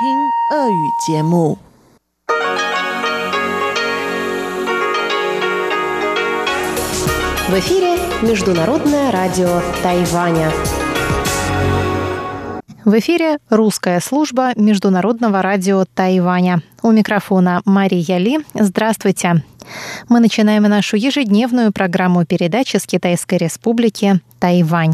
听俄语节目。В эфире Международное радио Тайваня. В эфире русская служба Международного радио Тайваня. У микрофона Мария Ли. Здравствуйте. Мы начинаем нашу ежедневную программу передачи с Китайской Республики Тайвань.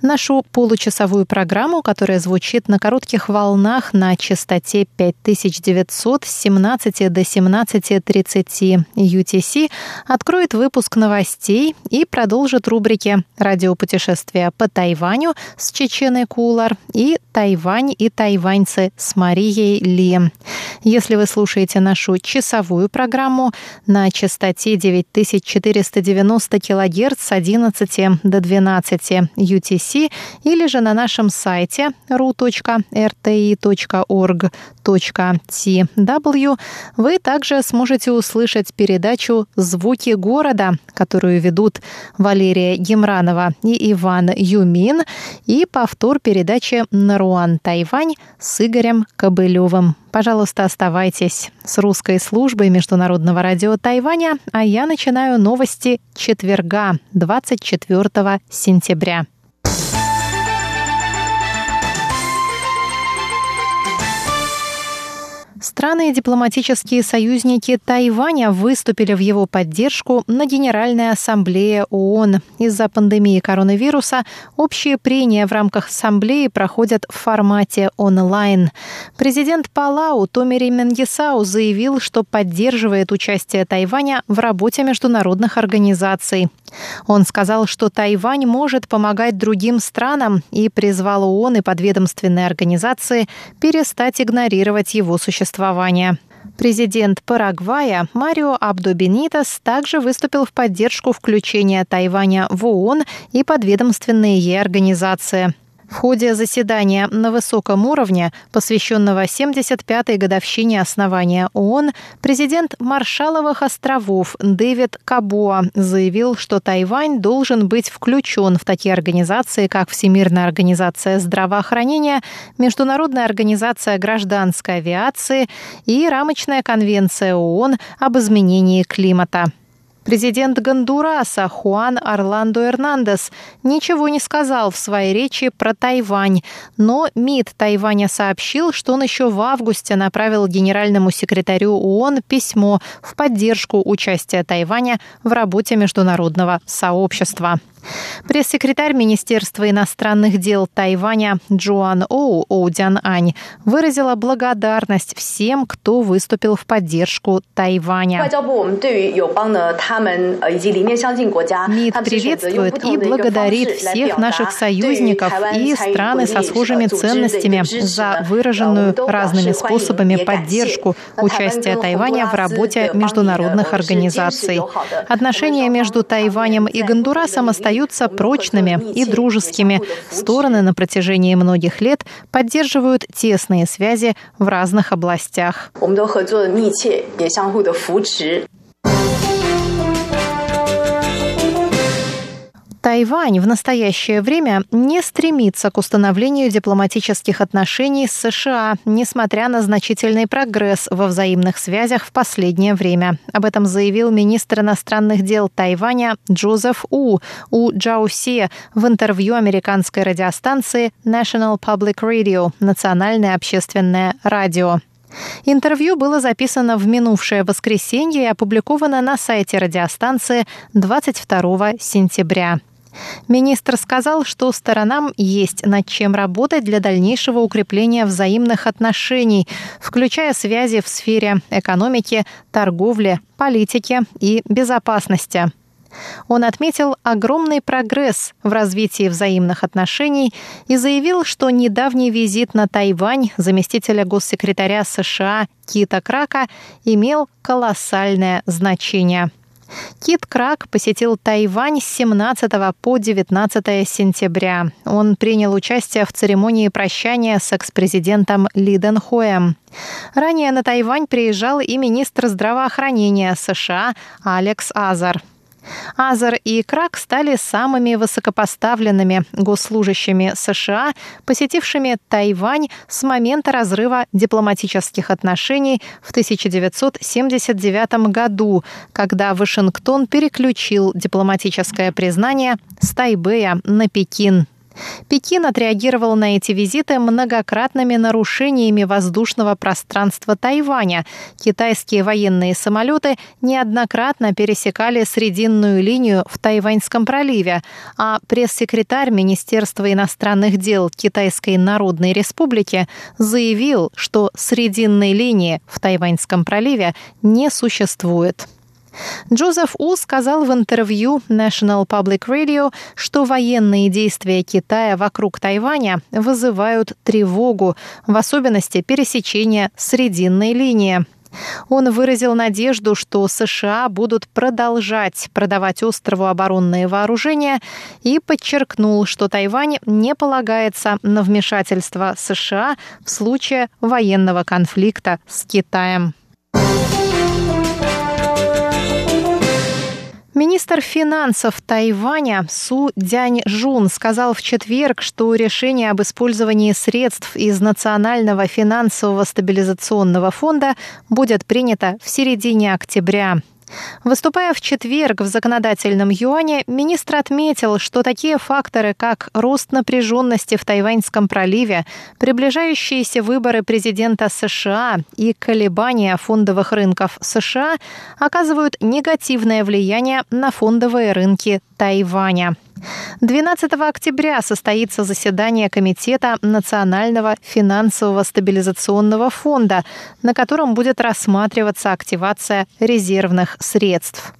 Нашу получасовую программу, которая звучит на коротких волнах на частоте 5900 с 17 до 17.30 UTC, откроет выпуск новостей и продолжит рубрики «Радиопутешествия по Тайваню» с Чеченой Кулар и «Тайвань и тайваньцы» с Марией Ли. Если вы слушаете нашу часовую программу на частоте 9490 кГц с 11 до 12 UTC или же на нашем сайте ru.rti.org.tw вы также сможете услышать передачу «Звуки города», которую ведут Валерия Гемранова и Иван Юмин, и повтор передачи «Наруан Тайвань» с Игорем Кобылевым. Пожалуйста, оставайтесь с русской службой Международного радио Тайваня, а я начинаю новости четверга, 24 сентября. Страны и дипломатические союзники Тайваня выступили в его поддержку на Генеральной Ассамблее ООН. Из-за пандемии коронавируса общие прения в рамках Ассамблеи проходят в формате онлайн. Президент Палау Томери Менгисау заявил, что поддерживает участие Тайваня в работе международных организаций. Он сказал, что Тайвань может помогать другим странам и призвал ООН и подведомственные организации перестать игнорировать его существование. Президент Парагвая Марио Абдо Бенитас также выступил в поддержку включения Тайваня в ООН и подведомственные ей организации. В ходе заседания на высоком уровне, посвященного 75-й годовщине основания ООН, президент Маршаловых островов Дэвид Кабоа заявил, что Тайвань должен быть включен в такие организации, как Всемирная организация здравоохранения, Международная организация гражданской авиации и Рамочная конвенция ООН об изменении климата. Президент Гондураса Хуан Орландо Эрнандес ничего не сказал в своей речи про Тайвань, но МИД Тайваня сообщил, что он еще в августе направил генеральному секретарю ООН письмо в поддержку участия Тайваня в работе международного сообщества. Пресс-секретарь Министерства иностранных дел Тайваня Джоан Оу Оудян Ань выразила благодарность всем, кто выступил в поддержку Тайваня. МИД приветствует и благодарит всех наших союзников и страны со схожими ценностями за выраженную разными способами поддержку участия Тайваня в работе международных организаций. Отношения между Тайванем и Гондурасом остаются остаются прочными и дружескими. Стороны на протяжении многих лет поддерживают тесные связи в разных областях. Тайвань в настоящее время не стремится к установлению дипломатических отношений с США, несмотря на значительный прогресс во взаимных связях в последнее время. Об этом заявил министр иностранных дел Тайваня Джозеф У У Джаусе в интервью американской радиостанции National Public Radio – Национальное общественное радио. Интервью было записано в минувшее воскресенье и опубликовано на сайте радиостанции 22 сентября. Министр сказал, что сторонам есть над чем работать для дальнейшего укрепления взаимных отношений, включая связи в сфере экономики, торговли, политики и безопасности. Он отметил огромный прогресс в развитии взаимных отношений и заявил, что недавний визит на Тайвань заместителя госсекретаря США Кита Крака имел колоссальное значение – Кит Крак посетил Тайвань с 17 по 19 сентября. Он принял участие в церемонии прощания с экс-президентом Ли Дэн Хоем. Ранее на Тайвань приезжал и министр здравоохранения США Алекс Азар. Азер и Крак стали самыми высокопоставленными госслужащими США, посетившими Тайвань с момента разрыва дипломатических отношений в 1979 году, когда Вашингтон переключил дипломатическое признание с Тайбэя на Пекин. Пекин отреагировал на эти визиты многократными нарушениями воздушного пространства Тайваня. Китайские военные самолеты неоднократно пересекали срединную линию в Тайваньском проливе, а пресс-секретарь Министерства иностранных дел Китайской Народной Республики заявил, что срединной линии в Тайваньском проливе не существует. Джозеф У сказал в интервью National Public Radio, что военные действия Китая вокруг Тайваня вызывают тревогу, в особенности пересечения Срединной линии. Он выразил надежду, что США будут продолжать продавать острову оборонные вооружения и подчеркнул, что Тайвань не полагается на вмешательство США в случае военного конфликта с Китаем. Министр финансов Тайваня Су Дянь Жун сказал в четверг, что решение об использовании средств из Национального финансового стабилизационного фонда будет принято в середине октября. Выступая в четверг в законодательном юане, министр отметил, что такие факторы, как рост напряженности в Тайваньском проливе, приближающиеся выборы президента США и колебания фондовых рынков США оказывают негативное влияние на фондовые рынки Тайваня. 12 октября состоится заседание Комитета Национального финансового стабилизационного фонда, на котором будет рассматриваться активация резервных средств.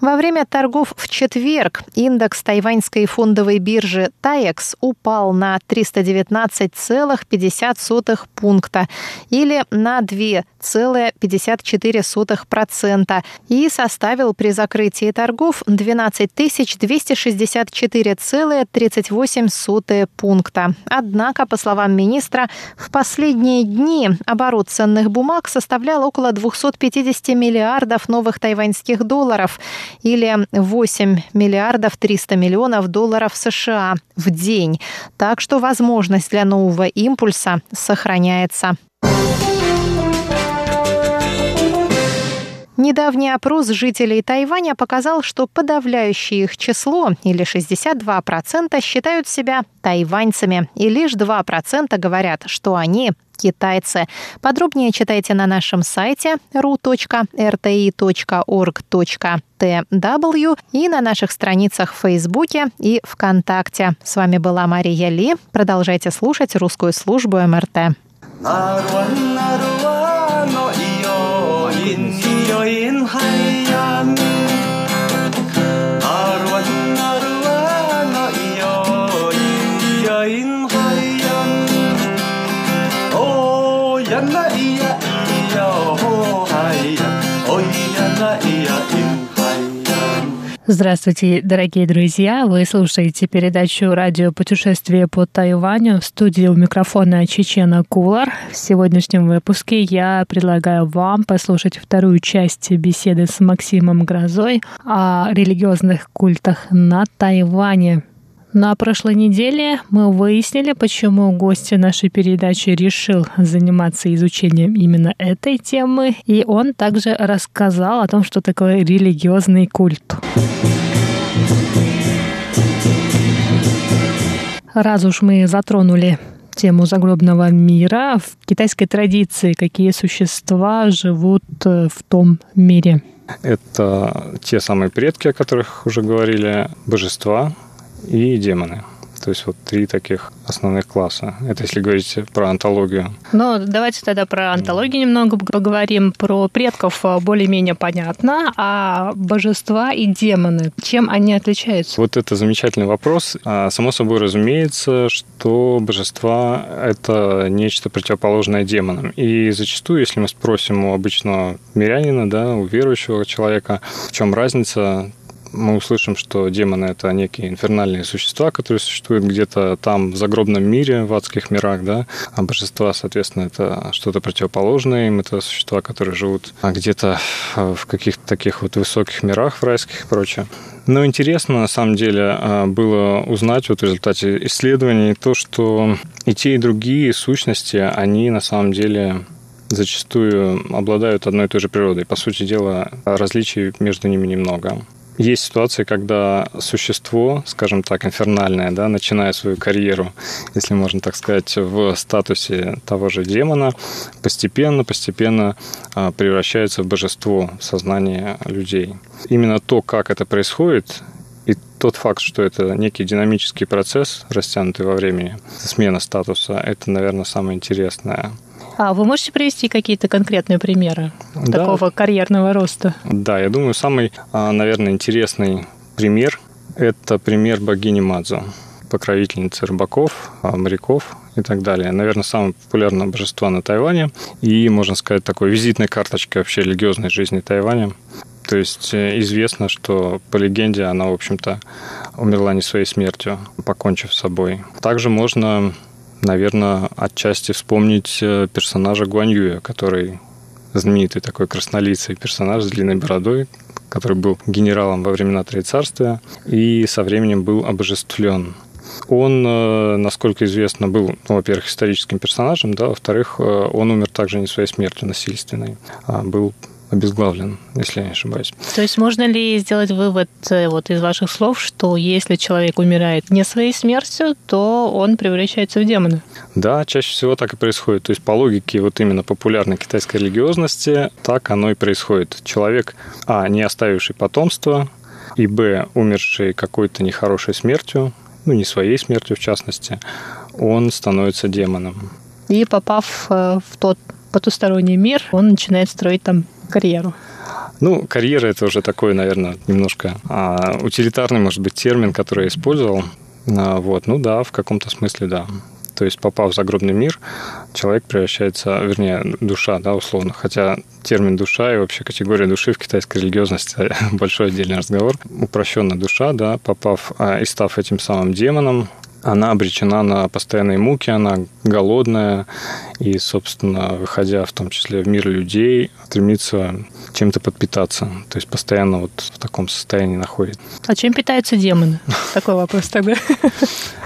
Во время торгов в четверг индекс тайваньской фондовой биржи TAEX упал на 319,50 пункта или на 2,54% и составил при закрытии торгов 12 264,38 пункта. Однако, по словам министра, в последние дни оборот ценных бумаг составлял около 250 миллиардов новых тайваньских долларов, или 8 миллиардов 300 миллионов долларов США в день. Так что возможность для нового импульса сохраняется. Недавний опрос жителей Тайваня показал, что подавляющее их число, или 62%, считают себя тайваньцами, и лишь 2% говорят, что они китайцы. Подробнее читайте на нашем сайте ru.rti.org.tw и на наших страницах в Фейсбуке и ВКонтакте. С вами была Мария Ли. Продолжайте слушать русскую службу МРТ. 咿 Здравствуйте, дорогие друзья! Вы слушаете передачу «Радио путешествие по Тайваню» в студии у микрофона Чечена Кулар. В сегодняшнем выпуске я предлагаю вам послушать вторую часть беседы с Максимом Грозой о религиозных культах на Тайване. На прошлой неделе мы выяснили, почему гость нашей передачи решил заниматься изучением именно этой темы, и он также рассказал о том, что такое религиозный культ. Раз уж мы затронули тему загробного мира, в китайской традиции какие существа живут в том мире? Это те самые предки, о которых уже говорили, божества, и демоны. То есть вот три таких основных класса. Это если говорить про антологию. Ну, давайте тогда про антологию немного поговорим. Про предков более-менее понятно, а божества и демоны, чем они отличаются? Вот это замечательный вопрос. А, само собой разумеется, что божества — это нечто противоположное демонам. И зачастую, если мы спросим у обычного мирянина, да, у верующего человека, в чем разница, мы услышим, что демоны – это некие инфернальные существа, которые существуют где-то там в загробном мире, в адских мирах, да, а божества, соответственно, это что-то противоположное им, это существа, которые живут где-то в каких-то таких вот высоких мирах, в райских и прочее. Но интересно, на самом деле, а, было узнать вот в результате исследований то, что и те, и другие сущности, они на самом деле зачастую обладают одной и той же природой. По сути дела, различий между ними немного. Есть ситуации, когда существо, скажем так, инфернальное, да, начиная свою карьеру, если можно так сказать, в статусе того же демона, постепенно, постепенно а, превращается в божество в сознании людей. Именно то, как это происходит, и тот факт, что это некий динамический процесс, растянутый во времени, смена статуса, это, наверное, самое интересное. А вы можете привести какие-то конкретные примеры да. такого карьерного роста? Да, я думаю, самый, а, наверное, интересный пример – это пример богини Мадзо, покровительницы рыбаков, а, моряков и так далее. Наверное, самое популярное божество на Тайване и, можно сказать, такой визитной карточкой вообще религиозной жизни Тайваня. То есть э, известно, что по легенде она, в общем-то, умерла не своей смертью, покончив с собой. Также можно наверное, отчасти вспомнить э, персонажа Гуаньюя, который знаменитый такой краснолицый персонаж с длинной бородой, который был генералом во времена Троецарствия и со временем был обожествлен. Он, э, насколько известно, был, ну, во-первых, историческим персонажем, да, во-вторых, э, он умер также не своей смертью насильственной, а был обезглавлен, если я не ошибаюсь. То есть можно ли сделать вывод э, вот из ваших слов, что если человек умирает не своей смертью, то он превращается в демона? Да, чаще всего так и происходит. То есть по логике вот именно популярной китайской религиозности так оно и происходит. Человек, а, не оставивший потомство, и, б, умерший какой-то нехорошей смертью, ну, не своей смертью в частности, он становится демоном. И попав э, в тот потусторонний мир, он начинает строить там карьеру? Ну, карьера это уже такой, наверное, немножко а, утилитарный, может быть, термин, который я использовал. А, вот, ну да, в каком-то смысле да. То есть, попав в загробный мир, человек превращается, вернее, душа, да, условно. Хотя термин душа и вообще категория души в китайской религиозности большой отдельный разговор. Упрощенно душа, да, попав а, и став этим самым демоном, она обречена на постоянные муки, она голодная, и, собственно, выходя в том числе в мир людей, стремится чем-то подпитаться. То есть постоянно вот в таком состоянии находится. А чем питаются демоны? Такой вопрос тогда.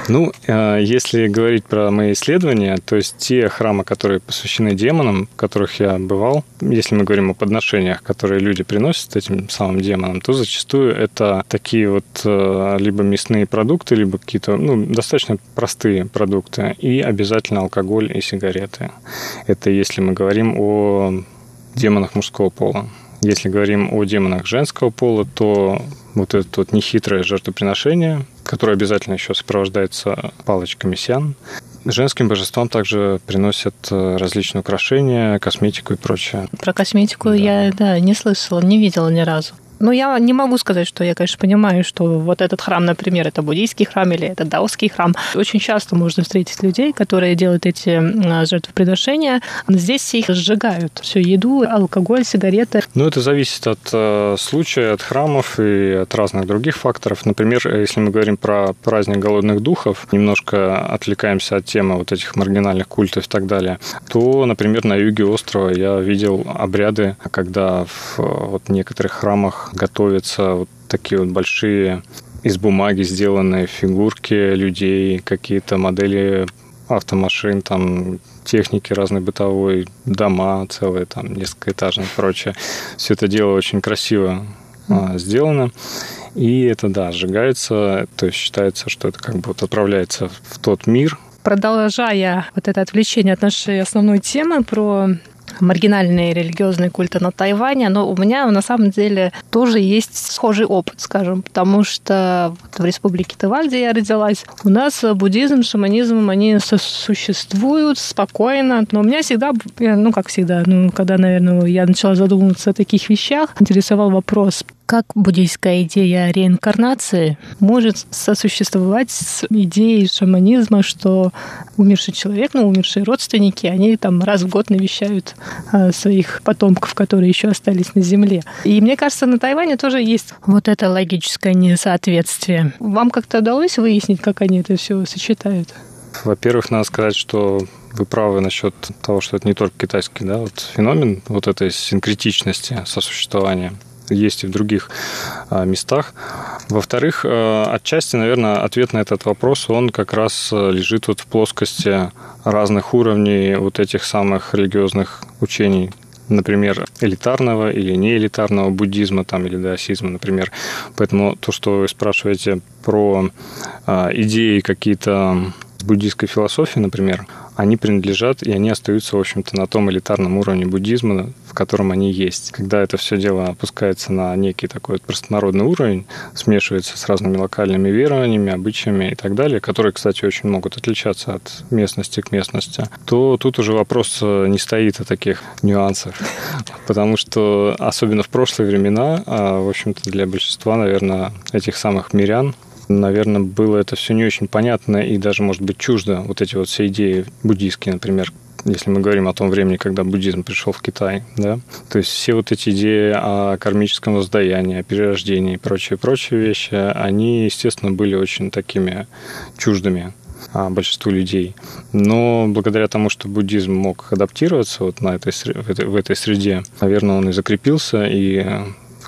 Ну, э, если говорить про мои исследования, то есть те храмы, которые посвящены демонам, в которых я бывал, если мы говорим о подношениях, которые люди приносят этим самым демонам, то зачастую это такие вот э, либо мясные продукты, либо какие-то ну, достаточно простые продукты, и обязательно алкоголь и сигареты. Это если мы говорим о демонах мужского пола. Если говорим о демонах женского пола, то вот это вот нехитрое жертвоприношение, которое обязательно еще сопровождается палочками сян. Женским божествам также приносят э, различные украшения, косметику и прочее. Про косметику да. я да, не слышала, не видела ни разу. Ну, я не могу сказать, что я, конечно, понимаю, что вот этот храм, например, это буддийский храм или это даосский храм. Очень часто можно встретить людей, которые делают эти жертвоприношения. Здесь их сжигают. Всю еду, алкоголь, сигареты. Ну, это зависит от э, случая, от храмов и от разных других факторов. Например, если мы говорим про праздник голодных духов, немножко отвлекаемся от темы вот этих маргинальных культов и так далее, то, например, на юге острова я видел обряды, когда в вот, некоторых храмах готовятся вот такие вот большие из бумаги сделанные фигурки людей, какие-то модели автомашин, там техники разной бытовой, дома целые, там несколько этажных и прочее. Все это дело очень красиво а, сделано. И это, да, сжигается, то есть считается, что это как бы вот отправляется в тот мир. Продолжая вот это отвлечение от нашей основной темы про маргинальные религиозные культы на Тайване, но у меня на самом деле тоже есть схожий опыт, скажем, потому что в республике Тайвань, где я родилась, у нас буддизм, шаманизм, они существуют спокойно, но у меня всегда, ну как всегда, ну когда, наверное, я начала задумываться о таких вещах, интересовал вопрос, как буддийская идея реинкарнации может сосуществовать с идеей шаманизма, что умерший человек, ну, умершие родственники, они там раз в год навещают а, своих потомков, которые еще остались на Земле. И мне кажется, на Тайване тоже есть вот это логическое несоответствие. Вам как-то удалось выяснить, как они это все сочетают? Во-первых, надо сказать, что вы правы насчет того, что это не только китайский да, вот феномен вот этой синкретичности сосуществования есть и в других а, местах. Во-вторых, а, отчасти, наверное, ответ на этот вопрос, он как раз а, лежит вот в плоскости разных уровней вот этих самых религиозных учений, например, элитарного или неэлитарного буддизма там, или даосизма, например. Поэтому то, что вы спрашиваете про идеи какие-то буддийской философии, например, они принадлежат и они остаются, в общем-то, на том элитарном уровне буддизма, в котором они есть. Когда это все дело опускается на некий такой простонародный уровень, смешивается с разными локальными верованиями, обычаями и так далее, которые, кстати, очень могут отличаться от местности к местности, то тут уже вопрос э, не стоит о таких нюансах. Потому что, особенно в прошлые времена, а, в общем-то, для большинства, наверное, этих самых мирян, наверное, было это все не очень понятно и даже, может быть, чуждо. Вот эти вот все идеи буддийские, например, если мы говорим о том времени, когда буддизм пришел в Китай, да, то есть все вот эти идеи о кармическом воздаянии, о перерождении и прочие-прочие вещи, они, естественно, были очень такими чуждыми а, большинству людей. Но благодаря тому, что буддизм мог адаптироваться вот на этой, в, этой, в этой среде, наверное, он и закрепился, и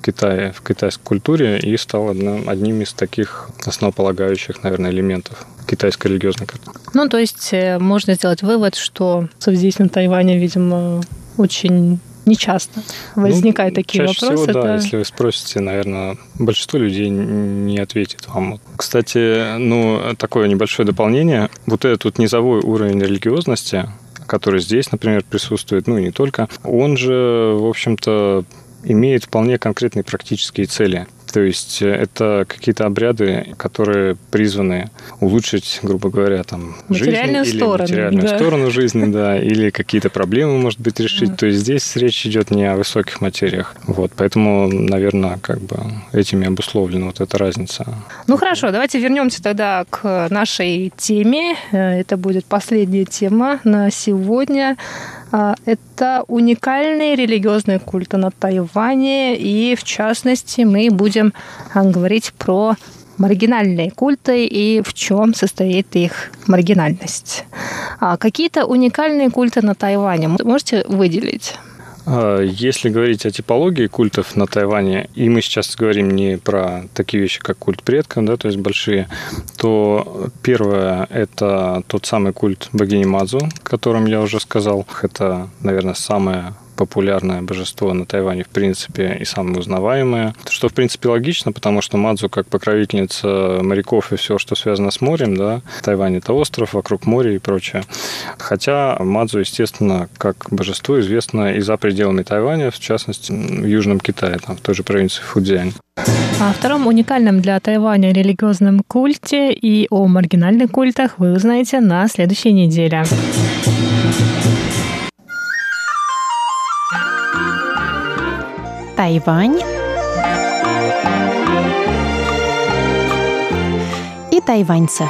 Китае, в китайской культуре и стал одним, одним из таких основополагающих, наверное, элементов китайской религиозной культуры. Ну, то есть э, можно сделать вывод, что здесь на Тайване, видимо, очень нечасто возникают ну, такие чаще вопросы. Всего, да, да, если вы спросите, наверное, большинство людей не ответит вам. Кстати, ну, такое небольшое дополнение. Вот этот вот низовой уровень религиозности, который здесь, например, присутствует, ну и не только, он же, в общем-то, имеет вполне конкретные практические цели. То есть э, это какие-то обряды, которые призваны улучшить, грубо говоря, там материальную жизнь сторону, или материальную да. сторону жизни, да, или какие-то проблемы, может быть, решить. Да. То есть здесь речь идет не о высоких материях. Вот, поэтому, наверное, как бы этими обусловлена вот эта разница. Ну хорошо, давайте вернемся тогда к нашей теме. Э, это будет последняя тема на сегодня. А, это уникальные религиозные культы на Тайване, и в частности мы будем а, говорить про маргинальные культы и в чем состоит их маргинальность. А какие-то уникальные культы на Тайване можете выделить? А, если говорить о типологии культов на Тайване, и мы сейчас говорим не про такие вещи, как культ предков, да, то есть большие, то первое – это тот самый культ богини Мадзу, о котором я уже сказал. Это, наверное, самое популярное божество на Тайване, в принципе, и самое узнаваемое. Что, в принципе, логично, потому что Мадзу как покровительница моряков и все, что связано с морем, да, Тайвань – это остров, вокруг моря и прочее. Хотя Мадзу, естественно, как божество известно и за пределами Тайваня, в частности, в Южном Китае, там, в той же провинции Фудзянь. О втором уникальном для Тайваня религиозном культе и о маргинальных культах вы узнаете на следующей неделе. Тайвань и тайваньцы.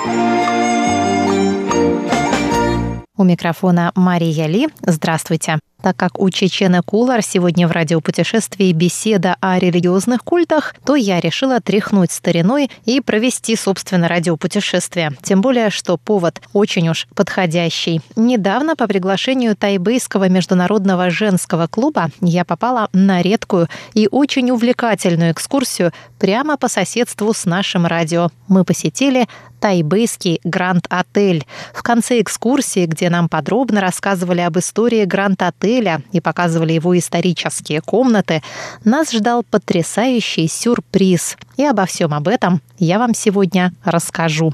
У микрофона Мария Ли. Здравствуйте. Так как у Чечены Кулар сегодня в радиопутешествии беседа о религиозных культах, то я решила тряхнуть стариной и провести, собственно, радиопутешествие. Тем более, что повод очень уж подходящий. Недавно по приглашению Тайбейского международного женского клуба я попала на редкую и очень увлекательную экскурсию прямо по соседству с нашим радио. Мы посетили тайбейский Гранд-отель. В конце экскурсии, где нам подробно рассказывали об истории Гранд-отеля и показывали его исторические комнаты, нас ждал потрясающий сюрприз. И обо всем об этом я вам сегодня расскажу.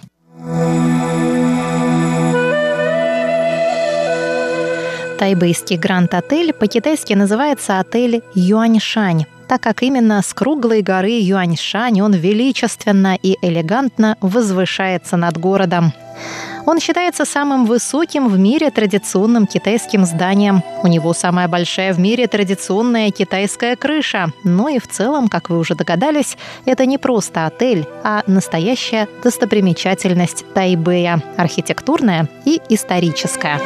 Тайбэйский Гранд-отель по-китайски называется отель Юаньшань так как именно с круглой горы Юаньшань он величественно и элегантно возвышается над городом. Он считается самым высоким в мире традиционным китайским зданием. У него самая большая в мире традиционная китайская крыша. Но и в целом, как вы уже догадались, это не просто отель, а настоящая достопримечательность Тайбэя – архитектурная и историческая.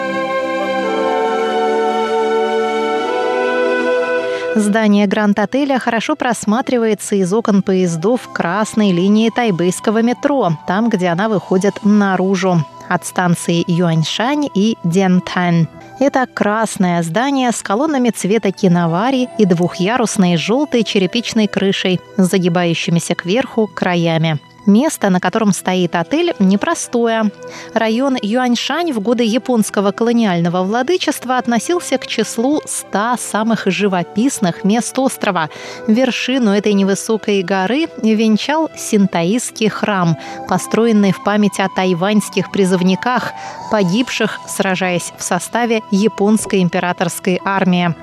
Здание Гранд-отеля хорошо просматривается из окон поездов красной линии тайбэйского метро, там, где она выходит наружу, от станции Юаньшань и Дентань. Это красное здание с колоннами цвета киновари и двухъярусной желтой черепичной крышей, загибающимися кверху краями. Место, на котором стоит отель, непростое. Район Юаньшань в годы японского колониального владычества относился к числу 100 самых живописных мест острова. Вершину этой невысокой горы венчал синтаистский храм, построенный в память о тайваньских призывниках, погибших, сражаясь в составе японской императорской армии.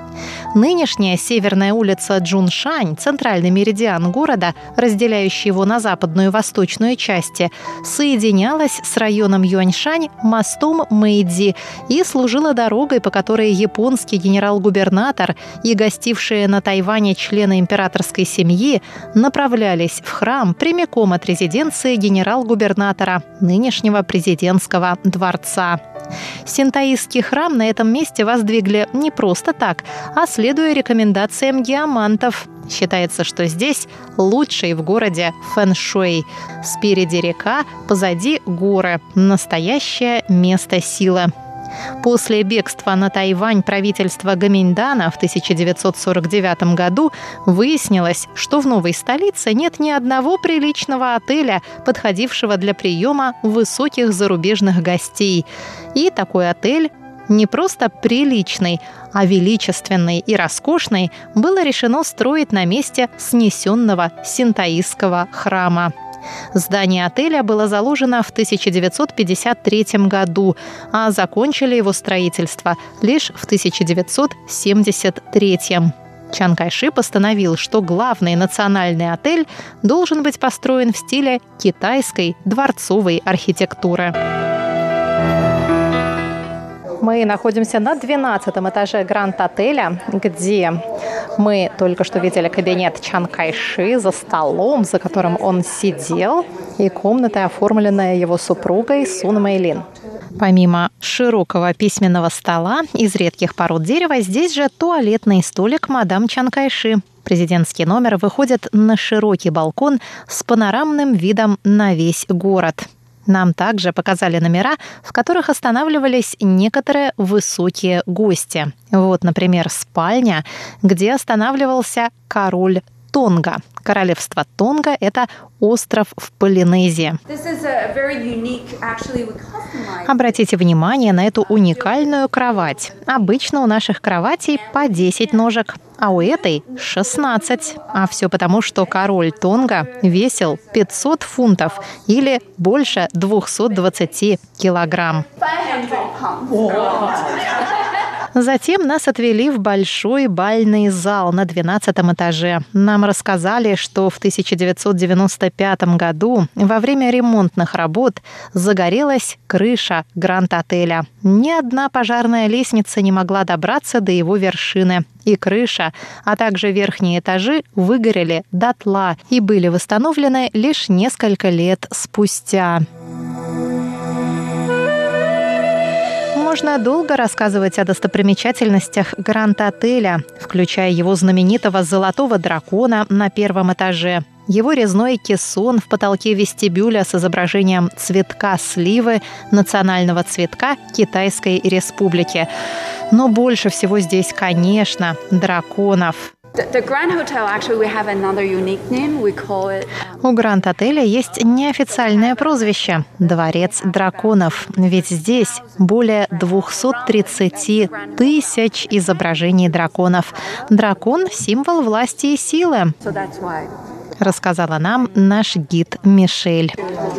Нынешняя северная улица Джуншань, центральный меридиан города, разделяющий его на западную и восточную части, соединялась с районом Юаньшань мостом Мэйдзи и служила дорогой, по которой японский генерал-губернатор и гостившие на Тайване члены императорской семьи направлялись в храм прямиком от резиденции генерал-губернатора, нынешнего президентского дворца. Синтаистский храм на этом месте воздвигли не просто так, а следуя рекомендациям геомантов. Считается, что здесь лучший в городе фэн-шуй. Спереди река, позади горы. Настоящее место силы. После бегства на Тайвань правительства Гаминьдана в 1949 году выяснилось, что в новой столице нет ни одного приличного отеля, подходившего для приема высоких зарубежных гостей. И такой отель не просто приличный, а величественный и роскошный было решено строить на месте снесенного синтаистского храма. Здание отеля было заложено в 1953 году, а закончили его строительство лишь в 1973. Чан Кайши постановил, что главный национальный отель должен быть построен в стиле китайской дворцовой архитектуры. Мы находимся на 12 этаже Гранд-отеля, где мы только что видели кабинет Чан Кайши за столом, за которым он сидел, и комната, оформленная его супругой Сун Мэйлин. Помимо широкого письменного стола из редких пород дерева, здесь же туалетный столик мадам Чан Кайши. Президентский номер выходит на широкий балкон с панорамным видом на весь город – нам также показали номера, в которых останавливались некоторые высокие гости. Вот, например, спальня, где останавливался король Тонга. Королевство Тонга – это остров в Полинезии. Обратите внимание на эту уникальную кровать. Обычно у наших кроватей по 10 ножек, а у этой 16. А все потому, что король Тонга весил 500 фунтов или больше 220 килограмм. Затем нас отвели в большой бальный зал на 12 этаже. Нам рассказали, что в 1995 году во время ремонтных работ загорелась крыша Гранд-отеля. Ни одна пожарная лестница не могла добраться до его вершины. И крыша, а также верхние этажи выгорели дотла и были восстановлены лишь несколько лет спустя. Можно долго рассказывать о достопримечательностях Гранд-отеля, включая его знаменитого «Золотого дракона» на первом этаже, его резной кессон в потолке вестибюля с изображением цветка сливы, национального цветка Китайской Республики. Но больше всего здесь, конечно, драконов. У Гранд-отеля есть неофициальное прозвище – Дворец драконов. Ведь здесь более 230 тысяч изображений драконов. Дракон – символ власти и силы рассказала нам наш гид Мишель.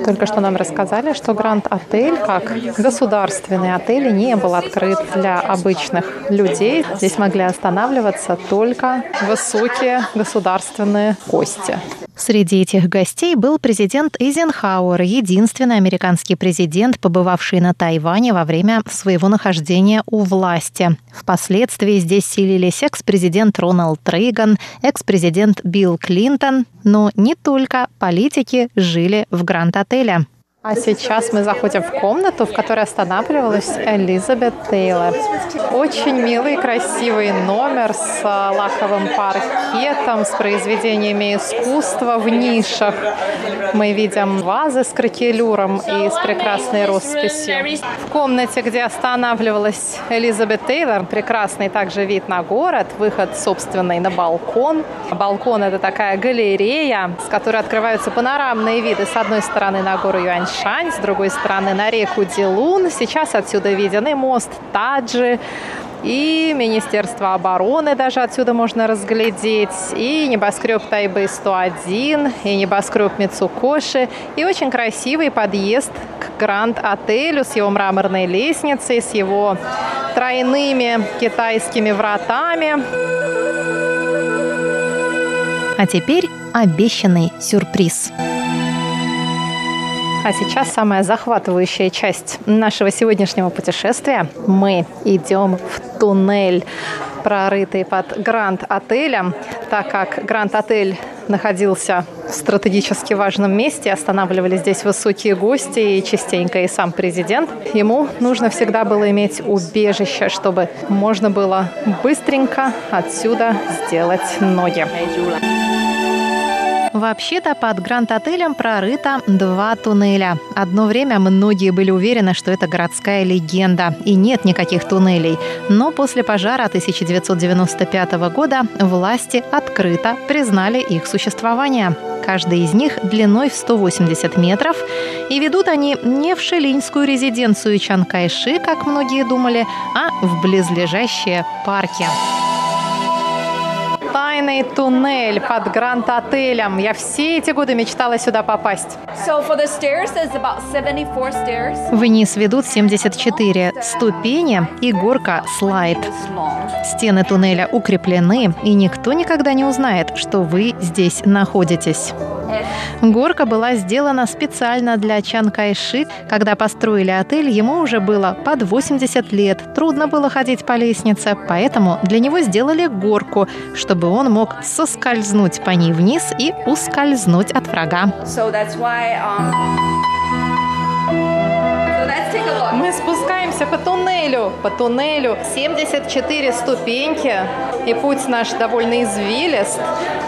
Только что нам рассказали, что Гранд-отель, как государственный отель, не был открыт для обычных людей. Здесь могли останавливаться только высокие государственные гости. Среди этих гостей был президент Эйзенхауэр, единственный американский президент, побывавший на Тайване во время своего нахождения у власти. Впоследствии здесь селились экс-президент Рональд Рейган, экс-президент Билл Клинтон, но не только политики жили в Гранд-отеле. А сейчас мы заходим в комнату, в которой останавливалась Элизабет Тейлор. Очень милый, красивый номер с лаковым паркетом, с произведениями искусства в нишах. Мы видим вазы с кракелюром и с прекрасной росписью. В комнате, где останавливалась Элизабет Тейлор, прекрасный также вид на город, выход собственный на балкон. Балкон — это такая галерея, с которой открываются панорамные виды с одной стороны на гору Юань Шань, с другой стороны на реку Дилун. Сейчас отсюда виден и мост Таджи, и Министерство обороны даже отсюда можно разглядеть, и небоскреб Тайбэй-101, и небоскреб Мицукоши, и очень красивый подъезд к Гранд-отелю с его мраморной лестницей, с его тройными китайскими вратами. А теперь обещанный сюрприз. А сейчас самая захватывающая часть нашего сегодняшнего путешествия. Мы идем в туннель, прорытый под Гранд-отелем, так как Гранд-отель находился в стратегически важном месте, останавливались здесь высокие гости и частенько и сам президент. Ему нужно всегда было иметь убежище, чтобы можно было быстренько отсюда сделать ноги. Вообще-то под Гранд-отелем прорыто два туннеля. Одно время многие были уверены, что это городская легенда, и нет никаких туннелей. Но после пожара 1995 года власти открыто признали их существование. Каждый из них длиной в 180 метров, и ведут они не в шелинскую резиденцию Чанкайши, как многие думали, а в близлежащие парки тайный туннель под Гранд-отелем. Я все эти годы мечтала сюда попасть. Вниз ведут 74 ступени и горка слайд. Стены туннеля укреплены, и никто никогда не узнает, что вы здесь находитесь. Горка была сделана специально для Чан Кайши. Когда построили отель, ему уже было под 80 лет. Трудно было ходить по лестнице, поэтому для него сделали горку, чтобы он мог соскользнуть по ней вниз и ускользнуть от врага. So that's why, um... Мы спускаемся по туннелю, по туннелю. 74 ступеньки, и путь наш довольно извилист.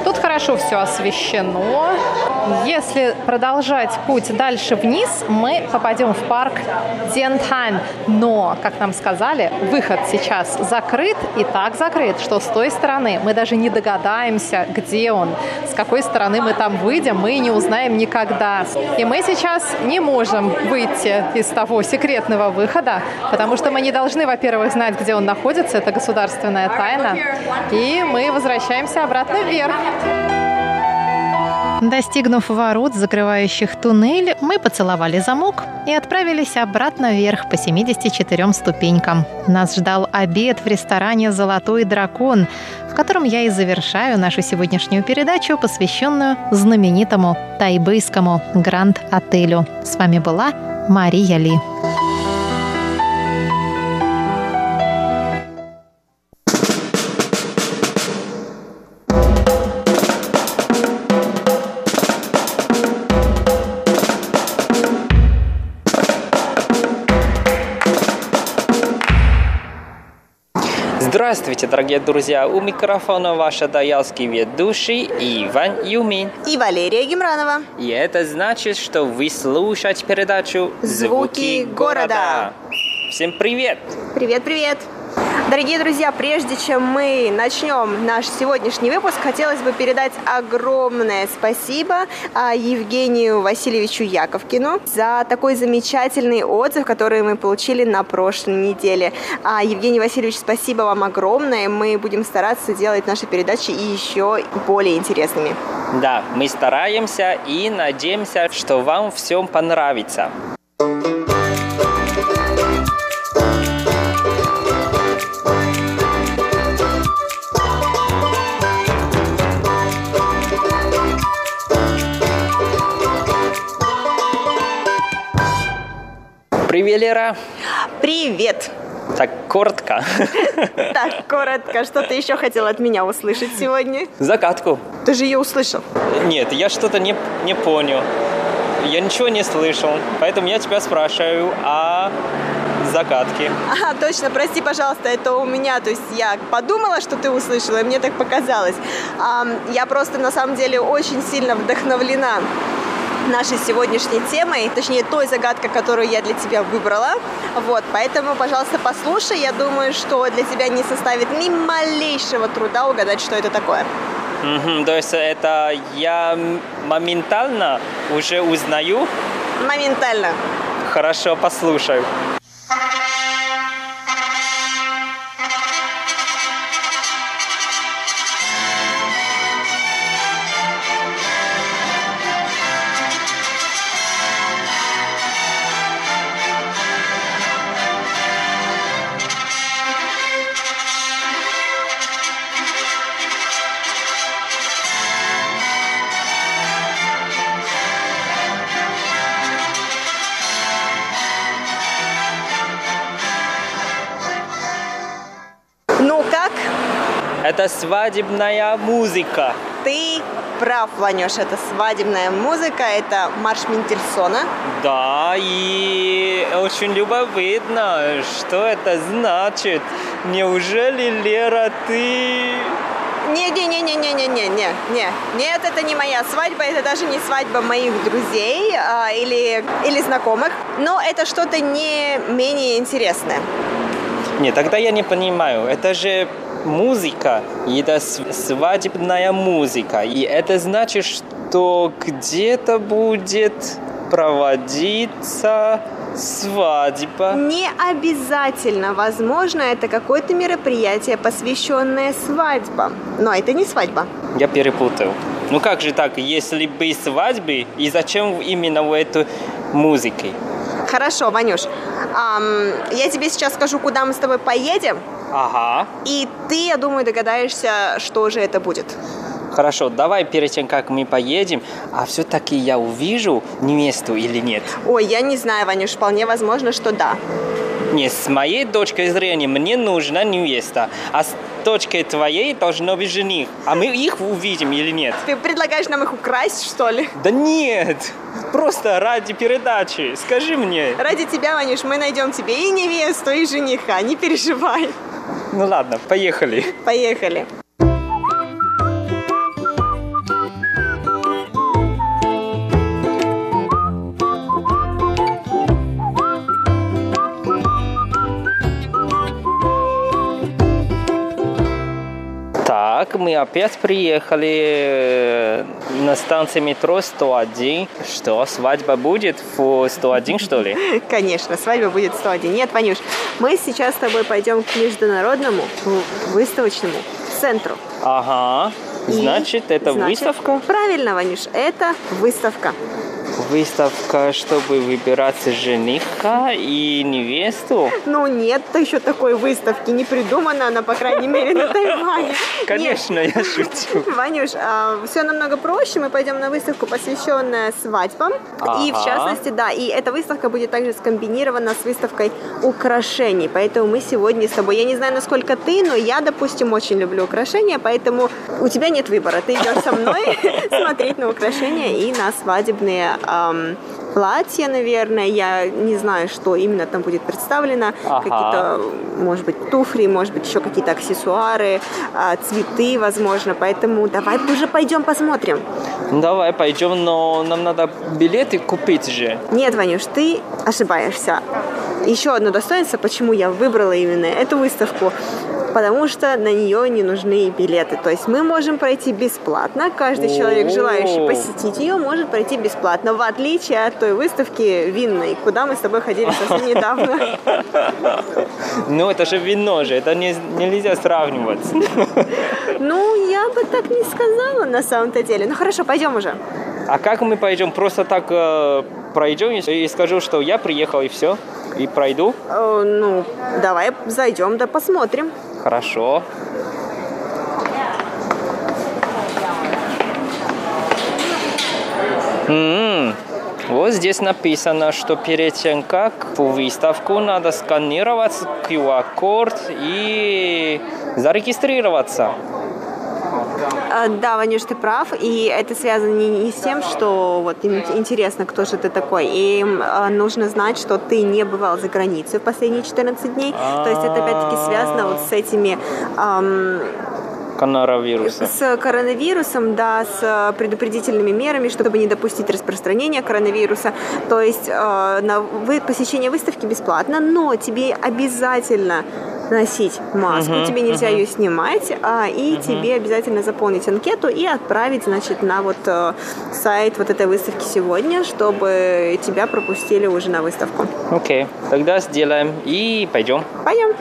Тут хорошо все освещено. Если продолжать путь дальше вниз, мы попадем в парк Дентань. Но, как нам сказали, выход сейчас закрыт и так закрыт, что с той стороны мы даже не догадаемся, где он. С какой стороны мы там выйдем, мы не узнаем никогда. И мы сейчас не можем выйти из того секретного выхода, потому что мы не должны, во-первых, знать, где он находится, это государственная тайна, и мы возвращаемся обратно вверх. Достигнув ворот, закрывающих туннель, мы поцеловали замок и отправились обратно вверх по 74 ступенькам. Нас ждал обед в ресторане «Золотой дракон», в котором я и завершаю нашу сегодняшнюю передачу, посвященную знаменитому тайбэйскому Гранд-отелю. С вами была Мария Ли. Здравствуйте, дорогие друзья! У микрофона ваш даялский ведущий Иван Юмин. И Валерия Гемранова. И это значит, что вы слушаете передачу «Звуки, Звуки города». города». Всем привет! Привет-привет! Дорогие друзья, прежде чем мы начнем наш сегодняшний выпуск, хотелось бы передать огромное спасибо а, Евгению Васильевичу Яковкину за такой замечательный отзыв, который мы получили на прошлой неделе. А, Евгений Васильевич, спасибо вам огромное. Мы будем стараться делать наши передачи еще более интересными. Да, мы стараемся и надеемся, что вам всем понравится. Привет, Лера. Привет. Так коротко. Так, коротко, что ты еще хотел от меня услышать сегодня? Загадку. Ты же ее услышал. Нет, я что-то не, не понял. Я ничего не слышал. Поэтому я тебя спрашиваю о загадке. Ага, точно, прости, пожалуйста, это у меня, то есть я подумала, что ты услышала, и мне так показалось. Я просто на самом деле очень сильно вдохновлена нашей сегодняшней темой, точнее той загадкой, которую я для тебя выбрала. Вот, поэтому, пожалуйста, послушай. Я думаю, что для тебя не составит ни малейшего труда угадать, что это такое. Мгм, то есть это я моментально уже узнаю. Моментально. Хорошо, послушаю. Это свадебная музыка. Ты прав, Ванюш, это свадебная музыка, это марш Мендельсона. Да, и очень любопытно, что это значит. Неужели, Лера, ты... Не-не-не-не-не-не-не, не, не, нет, это не моя свадьба, это даже не свадьба моих друзей а, или, или знакомых, но это что-то не менее интересное. Нет, тогда я не понимаю. Это же музыка, это свадебная музыка. И это значит, что где-то будет проводиться свадьба. Не обязательно, возможно, это какое-то мероприятие, посвященное свадьбам, но это не свадьба. Я перепутал. Ну как же так, если бы свадьбы, и зачем именно в эту музыке? Хорошо, Ванюш, ам, я тебе сейчас скажу, куда мы с тобой поедем, Ага. и ты, я думаю, догадаешься, что же это будет. Хорошо, давай перед тем, как мы поедем, а все-таки я увижу невесту или нет? Ой, я не знаю, Ванюш, вполне возможно, что да. Нет, с моей точки зрения мне нужна невеста, а с точки твоей должно быть жених. А мы их увидим или нет? Ты предлагаешь нам их украсть, что ли? Да нет, просто ради передачи. Скажи мне. Ради тебя, Ванюш, мы найдем тебе и невесту, и жениха, не переживай. Ну ладно, поехали. Поехали. Мы опять приехали э, на станции метро 101. Что, свадьба будет в 101, что ли? Конечно, свадьба будет 101. Нет, Ванюш, мы сейчас с тобой пойдем к международному выставочному центру. Ага, И, значит, это значит, выставка? Правильно, Ванюш, это выставка. Выставка, чтобы выбирать жениха и невесту? Ну, нет еще такой выставки, не придумана она, по крайней мере, на Тайване. Нет. Конечно, я шучу. Ванюш, все намного проще. Мы пойдем на выставку, посвященную свадьбам. И в Ага. частности, да, и эта выставка будет также скомбинирована с выставкой украшений. Поэтому мы сегодня с тобой, я не знаю, насколько ты, но я, допустим, очень люблю украшения, поэтому у тебя нет выбора. Ты идешь со мной смотреть на украшения и на свадебные um, платья, наверное. Я не знаю, что именно там будет представлено. Ага. Какие-то может быть, туфли, может быть, еще какие-то аксессуары, а, цветы, возможно. Поэтому давай уже пойдем посмотрим. Давай пойдем, но нам надо билеты купить же. Нет, Ванюш, ты ошибаешься. Еще одно достоинство, почему я выбрала именно эту выставку, потому что на нее не нужны билеты. То есть мы можем пройти бесплатно. Каждый человек, желающий посетить ее, может пройти бесплатно, в отличие от той выставки винной, куда мы с тобой ходили совсем недавно. Ну, это же вино же, это не, нельзя сравнивать. Ну, я бы так не сказала на самом-то деле. Ну хорошо, пойдем уже. А как мы пойдем? Просто так э, пройдем и скажу, что я приехал и все, и пройду? Э, Ну, давай зайдем да посмотрим. Хорошо. М, Вот здесь написано, что перед тем, как в выставку, надо сканировать QR-код и зарегистрироваться. А, Да, Ванюш, ты прав, и это связано не, не с тем, что вот им интересно, кто же ты такой, и им а, нужно знать, что ты не бывал за границей в последние 14 дней, то есть это опять-таки связано вот с этими ам, Коронавируса. с коронавирусом, да, с предупредительными мерами, чтобы не допустить распространения коронавируса. То есть э, на вы, посещение выставки бесплатно, но тебе обязательно носить маску, Мгм, тебе нельзя мгм. ее снимать, а, и тебе обязательно заполнить анкету и отправить, значит, на вот э, сайт вот этой выставки сегодня, чтобы тебя пропустили уже на выставку. Окей, тогда сделаем и пойдем. Пойдем.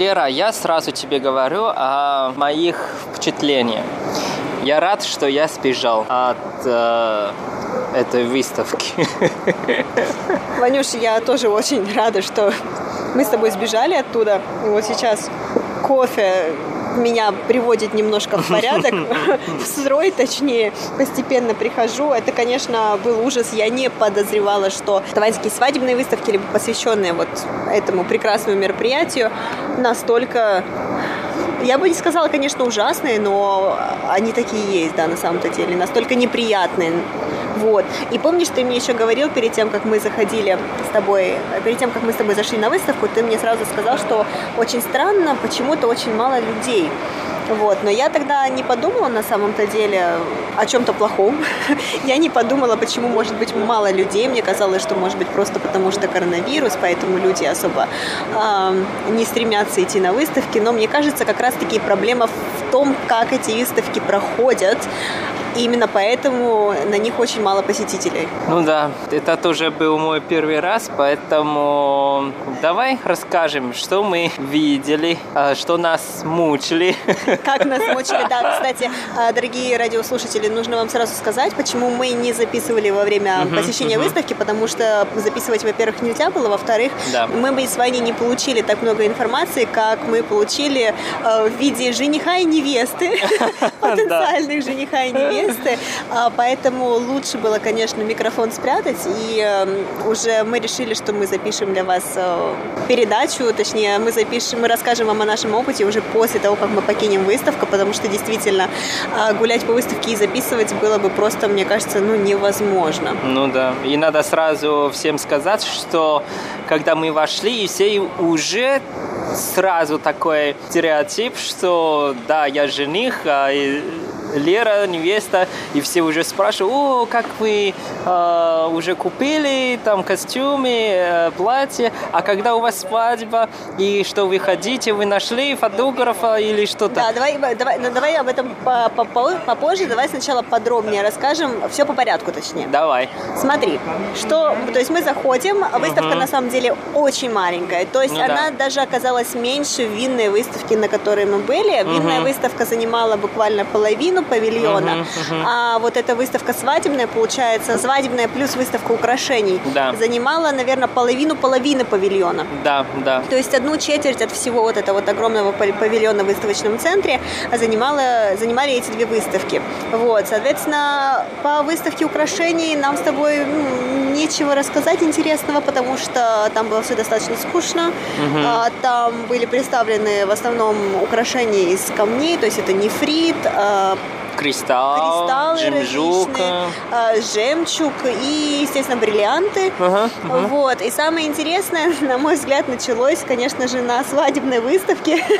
Лера, я сразу тебе говорю о моих впечатлениях. Я рад, что я сбежал от э, этой выставки. Ванюш, я тоже очень рада, что мы с тобой сбежали оттуда. И вот сейчас кофе меня приводит немножко в порядок, в строй, точнее, постепенно прихожу. Это, конечно, был ужас. Я не подозревала, что тайваньские свадебные выставки, либо посвященные вот этому прекрасному мероприятию, настолько я бы не сказала, конечно, ужасные, но они такие есть, да, на самом-то деле, настолько неприятные. Вот. И помнишь, ты мне еще говорил перед тем, как мы заходили с тобой, перед тем, как мы с тобой зашли на выставку, ты мне сразу сказал, что очень странно, почему-то очень мало людей. Вот. Но я тогда не подумала на самом-то деле о чем-то плохом. Я не подумала, почему может быть мало людей. Мне казалось, что может быть просто потому, что коронавирус, поэтому люди особо э, не стремятся идти на выставки. Но мне кажется, как раз-таки проблема в том, как эти выставки проходят. И именно поэтому на них очень мало посетителей. Ну да, это тоже был мой первый раз, поэтому давай расскажем, что мы видели, а, что нас мучили. Как нас мучили, да. Кстати, а, дорогие радиослушатели, нужно вам сразу сказать, почему мы не записывали во время посещения выставки, потому что записывать, во-первых, нельзя было, во-вторых, Да. мы бы с вами не получили так много информации, как мы получили э, в виде жениха и невесты, потенциальных жениха и невесты. А, Поэтому лучше было, конечно, микрофон спрятать, и э, уже мы решили, что мы запишем для вас э, передачу, точнее, мы запишем, мы расскажем вам о нашем опыте уже после того, как мы покинем выставку, потому что действительно а, гулять по выставке и записывать было бы просто, мне кажется, ну невозможно. Ну да, и надо сразу всем сказать, что когда мы вошли, и все уже сразу такой стереотип, что да, я жених, а Лера невеста, и все уже спрашивают, о, как вы э, уже купили там костюмы, э, платье, а когда у вас свадьба, и что вы хотите, вы нашли фотографа или что-то? Да, давай, давай, ну, давай об этом по- по- по- попозже, давай сначала подробнее расскажем, все по порядку точнее. Давай. Смотри, что, то есть мы заходим, выставка на самом деле очень маленькая, то есть Ну да. она даже оказалась меньше винной выставки, на которой мы были. Винная выставка занимала буквально половину павильона, а вот эта выставка свадебная, получается, свадебная плюс выставка украшений, Да. занимала, наверное, половину половины павильона. Да, да. То есть одну четверть от всего вот этого вот огромного пав- павильона в выставочном центре занимала, занимали эти две выставки. Вот, соответственно, по выставке украшений нам с тобой ну, нечего рассказать интересного, потому что там было все достаточно скучно. А, там были представлены в основном украшения из камней, то есть это нефрит, а, Кристалл, кристаллы жемчуг. различные, а, жемчуг и, естественно, бриллианты. Ага, Вот. И самое интересное, на мой взгляд, началось, конечно же, на свадебной выставке.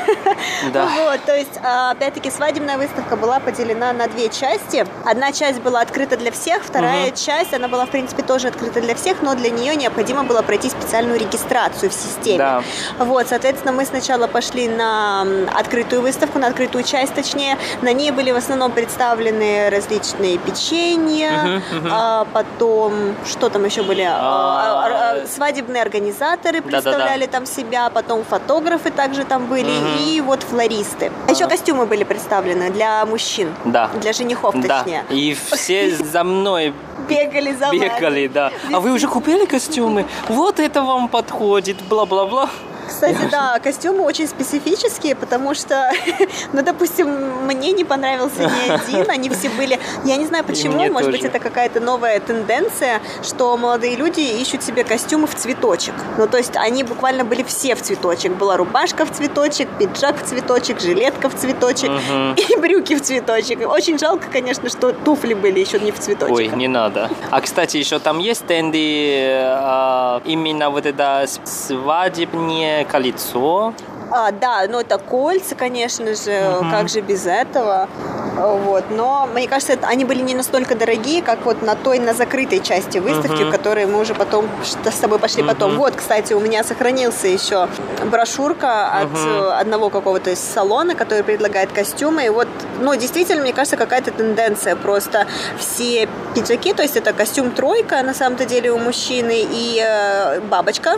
Да. Вот. То есть, а, опять-таки, свадебная выставка была поделена на две части. Одна часть была открыта для всех, вторая часть, она была, в принципе, тоже открыта для всех, но для нее необходимо было пройти специальную регистрацию в системе. Да. Вот, соответственно, мы сначала пошли на открытую выставку, на открытую часть, точнее. На ней были в основном представлены представлены различные печенья, Мгм, мгм. а потом что там еще были? А, А, а, а, свадебные организаторы представляли там себя, потом фотографы также там были Мгм. и вот флористы. А еще костюмы были представлены для мужчин, Да. для женихов Да. точнее. И все за мной Бегали за бегали, да. А вы уже купили костюмы? Вот это вам подходит, бла-бла-бла. Кстати, да, костюмы очень специфические, потому что, ну, допустим, мне не понравился ни один, они все были, я не знаю почему, мне может быть, тоже. это какая-то новая тенденция, что молодые люди ищут себе костюмы в цветочек. Ну, то есть они буквально были все в цветочек. Была рубашка в цветочек, пиджак в цветочек, жилетка в цветочек Мгм. и брюки в цветочек. Очень жалко, конечно, что туфли были еще не в цветочек. Ой, не надо. А, кстати, еще там есть стенды, а, именно вот это свадебное Caetsuo А, да, ну это кольца, конечно же, как же без этого. Вот. Но мне кажется, это- они были не настолько дорогие, как вот на той, на закрытой части выставки, в которой мы уже потом что- с тобой пошли потом. Вот, кстати, у меня сохранился еще брошюрка от э, одного какого-то салона, который предлагает костюмы. И вот, ну, действительно, мне кажется, какая-то тенденция. Просто все пиджаки, то есть это костюм тройка, на самом-то деле, у мужчины, и э, бабочка,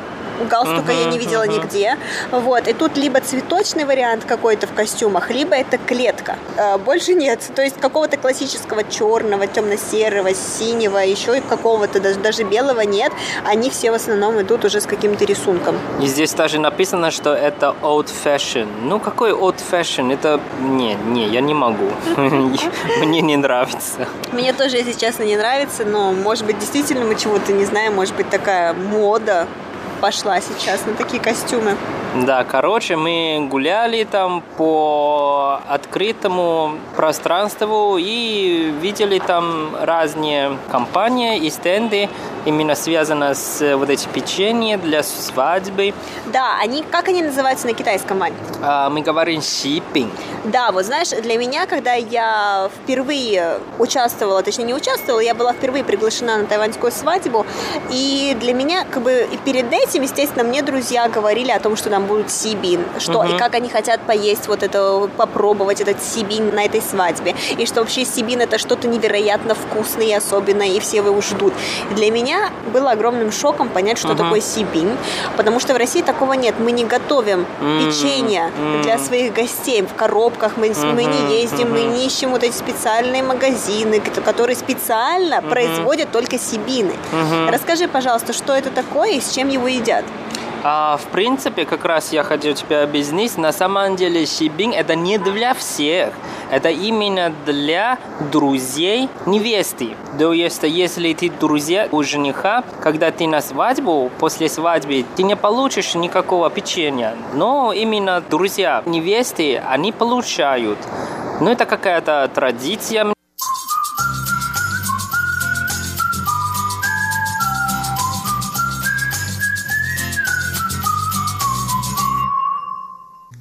галстука я не видела нигде. Вот. И тут либо цветочный вариант какой-то в костюмах, либо это клетка. Э, Больше нет. То есть какого-то классического черного, темно-серого, синего, еще и какого-то даже, даже белого нет. Они все в основном идут уже с каким-то рисунком. И здесь даже написано, что это old fashion. Ну, какой old fashion? Это... Не, не, я не могу. Мне не нравится. Мне тоже, если честно, не нравится, но, может быть, действительно мы чего-то не знаем, может быть, такая мода пошла сейчас на такие костюмы. Да, короче, мы гуляли там по открытому пространству и видели там разные компании и стенды, именно связано с вот эти печенье для свадьбы. Да, они, как они называются на китайском, Вань? А, мы говорим shipping. Да, вот знаешь, для меня, когда я впервые участвовала, точнее не участвовала, я была впервые приглашена на тайваньскую свадьбу, и для меня, как бы, и перед этим, естественно, мне друзья говорили о том, что там будет сибин, что и как они хотят поесть вот это, попробовать этот сибин на этой свадьбе, и что вообще сибин это что-то невероятно вкусное и особенное, и все его ждут. Для меня было огромным шоком понять, что такое сибин, потому что в России такого нет, мы не готовим М, печенье м. для своих гостей в коробках, мы, мы не ездим, мы не ищем вот эти специальные магазины, которые специально производят только сибины. Расскажи, пожалуйста, что это такое и с чем его едят? А, в принципе, как раз я хотел тебе объяснить, на самом деле shipping это не для всех, это именно для друзей невесты. То есть, если ты друзья у жениха, когда ты на свадьбу, после свадьбы, ты не получишь никакого печенья, но именно друзья невесты, они получают. Ну, это какая-то традиция,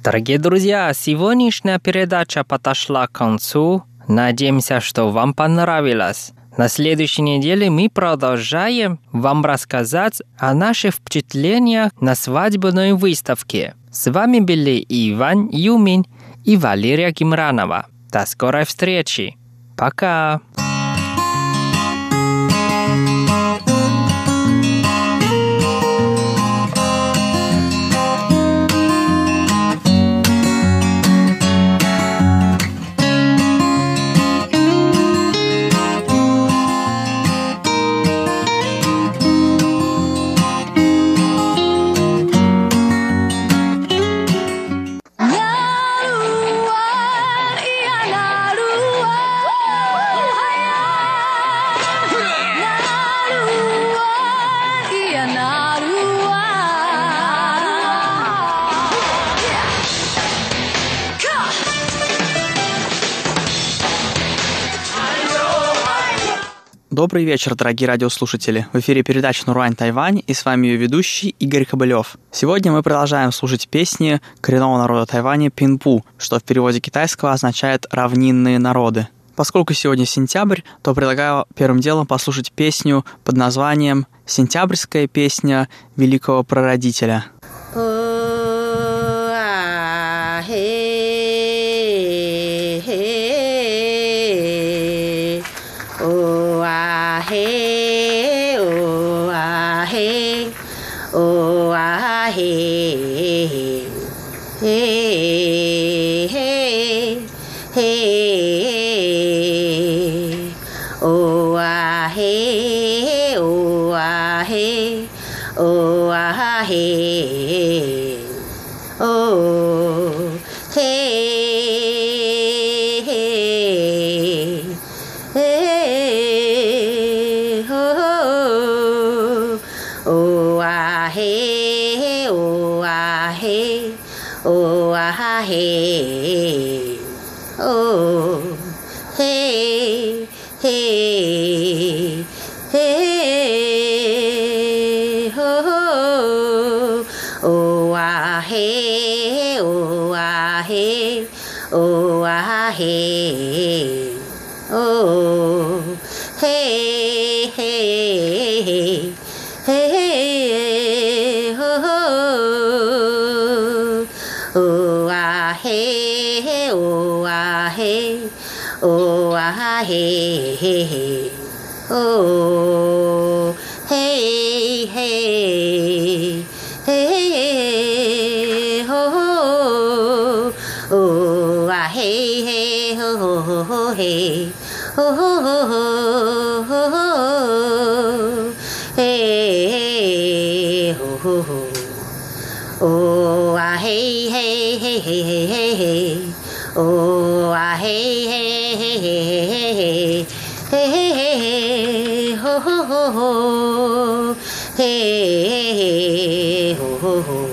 Дорогие друзья, сегодняшняя передача подошла к концу. Надеемся, что вам понравилось. На следующей неделе мы продолжаем вам рассказать о наших впечатлениях на свадебной выставке. С вами были Иван Юмин и Валерия Гимранова. До скорой встречи. Пока! Добрый вечер, дорогие радиослушатели. В эфире передача «Нурань Тайвань» и с вами ее ведущий Игорь Кобылев. Сегодня мы продолжаем слушать песни коренного народа Тайваня Пинпу, что в переводе китайского означает «равнинные народы». Поскольку сегодня сентябрь, то предлагаю первым делом послушать песню под названием «Сентябрьская песня великого прародителя». हे ओ हे हे हे हे हो हो ओ आ हे ओ आ हे ओ आ हे हे ओ hey, oh, oh, oh, oh, oh, hey, oh, oh, oh. Oh, ah, hey, hey, hey, hey, hey, hey, hey. Oh, ah, hey, hey, hey, hey, hey, hey, hey, hey, hey, hey, ho, ho, ho, ho. Hey, hey, hey, ho, ho, ho.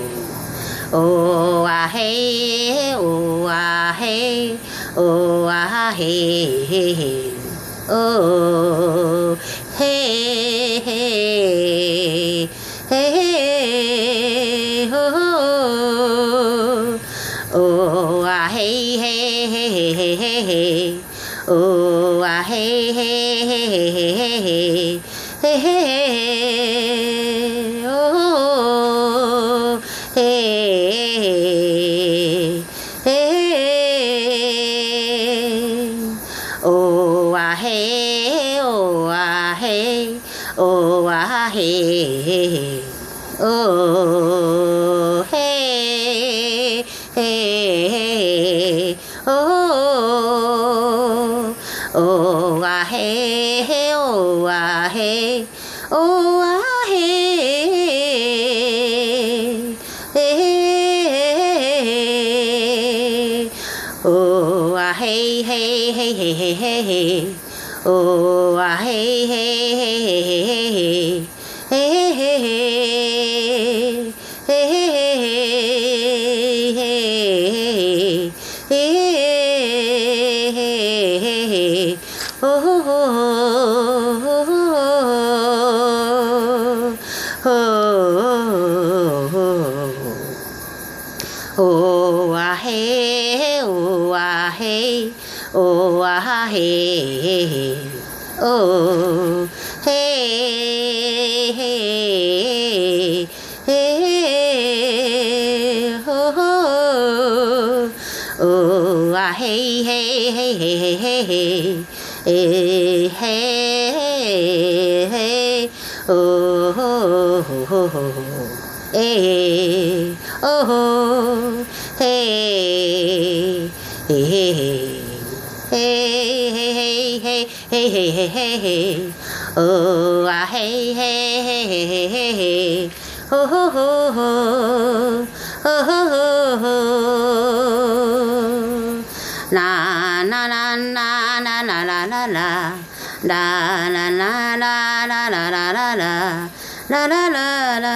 Oh, ah, hey, oh, ah, hey, oh, ah, hey, hey, hey. Oh, Oh, ah, hey, hey, hey, hey, hey, hey, hey, hey, हे हे हे ओ हे हे हे हो हो ओ आ हे हे हे हे हे हे हे हे हे ओ ho ho ho ho eh oh ho hey, hey, hey, hey, hey, oh, ah, hey, hey, hey, hey, hey, hey, hey, oh, oh, oh, oh, oh, oh, oh, na, na, na, na, na, na, na, na, na, na, na, na, na, na, na, na, na, na. La la la la,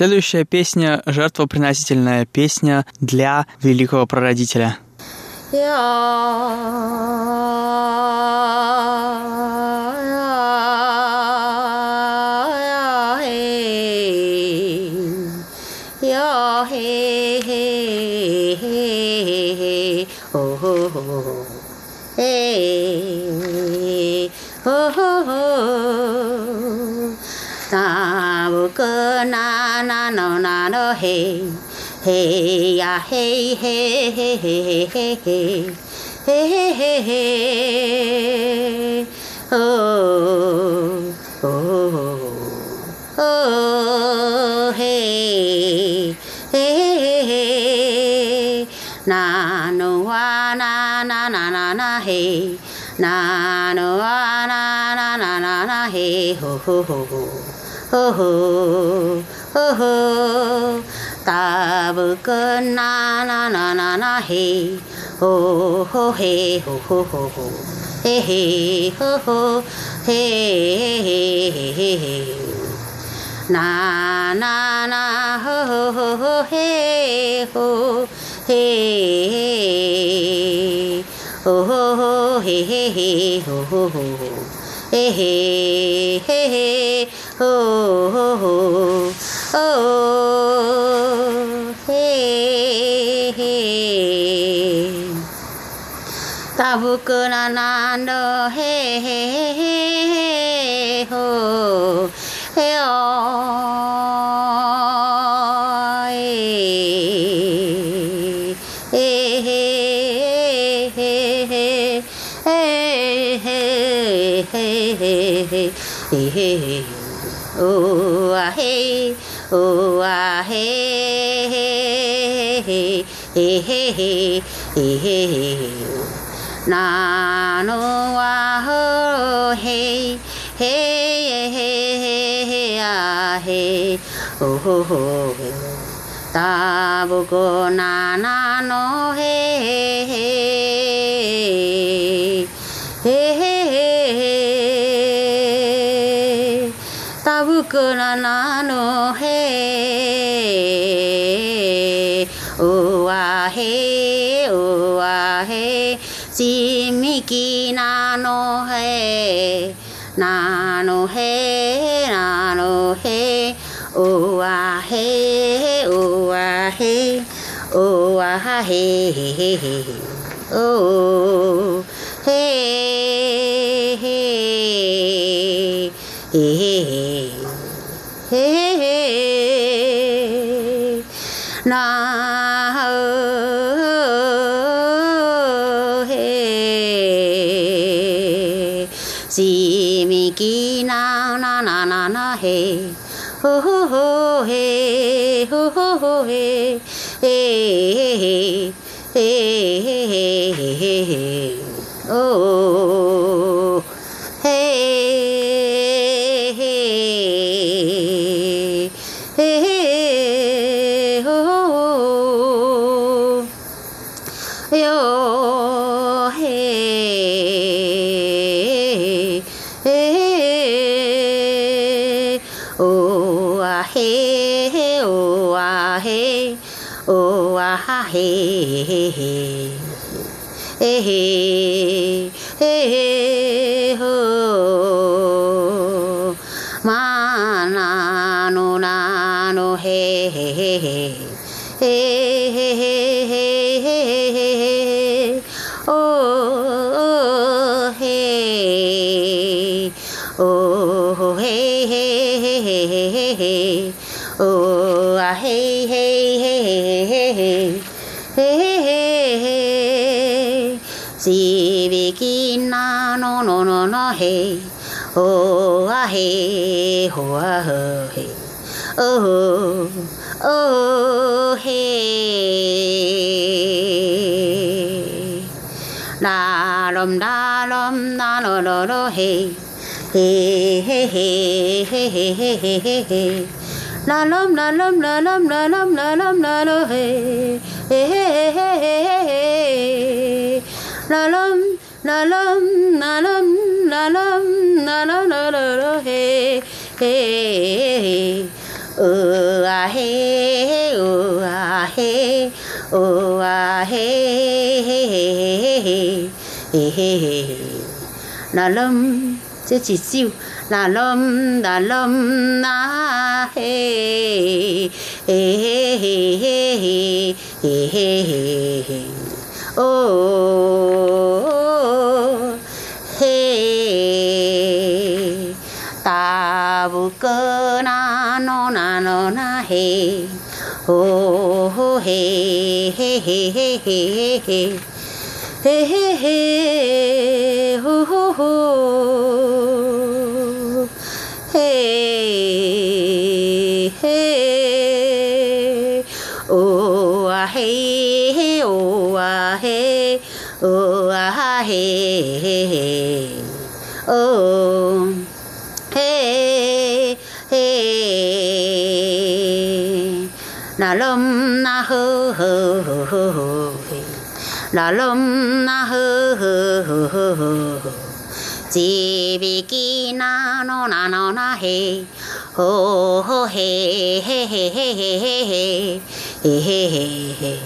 Следующая песня – жертвоприносительная песня для великого прародителя. Oh, oh, oh, 萨乌格那那诺那诺嘿，嘿呀嘿嘿嘿嘿嘿嘿，嘿嘿嘿哦哦哦嘿，嘿那诺啊那那那那那嘿，那诺啊那那那那那嘿，吼吼吼。哦吼哦吼，大步歌，呐呐呐呐呐，嘿，哦吼嘿哦吼吼吼，嘿嘿哦吼，嘿，呐呐呐，哦吼吼吼嘿吼，嘿，哦吼吼嘿嘿吼吼吼。Hey hey, hê hê hô hô hô ô hê hê ta bu cơ na hey hey hê hey, oh. Hey hey oh ah hey oh ah hey hey hey hey hey hey hey hey hey na no wa ho hey hey hey hey hey ah hey oh ho ho ta bu ko na na no hey hey ಚಿಮಿಕಿ ನಾನು ಹೇ ನಾನು ಹೇ ನಾನು ಹೇ ಓವ ಹೇ ಓವ ಹೇ ಓವ ಹೇ ಹೇ ಹೇ ಓ ಹೇ है हो हो हो हे हो हो हो हे हे हे हे हे हे हे ओ ha he he he he ma na no na no he he he he he oh hey oh hey hey hey hey oh he ho a he ho a ho he oh oh he la lom la lom la lo lo lo he he he he he he he he he la lom la lom la lom la lom la lom la lo he he he he he he la lom la lom la lom la la la la la la la he he oh ah he oh ah he oh ah he he he he he he he la lâm chứ chỉ siêu là lâm là lâm na he he he he he he he he he oh babuko na no na no na he. Oh ho he he he he he he. He he he ho ho ho. Hey hey oh ah hey hey oh ah hey oh ah hey hey oh 啦隆啦呵呵呵呵呵嘿，啦隆啦呵呵呵呵呵嘿，吉比吉啦诺啦诺啦嘿，呵呵嘿嘿嘿嘿嘿嘿嘿嘿嘿嘿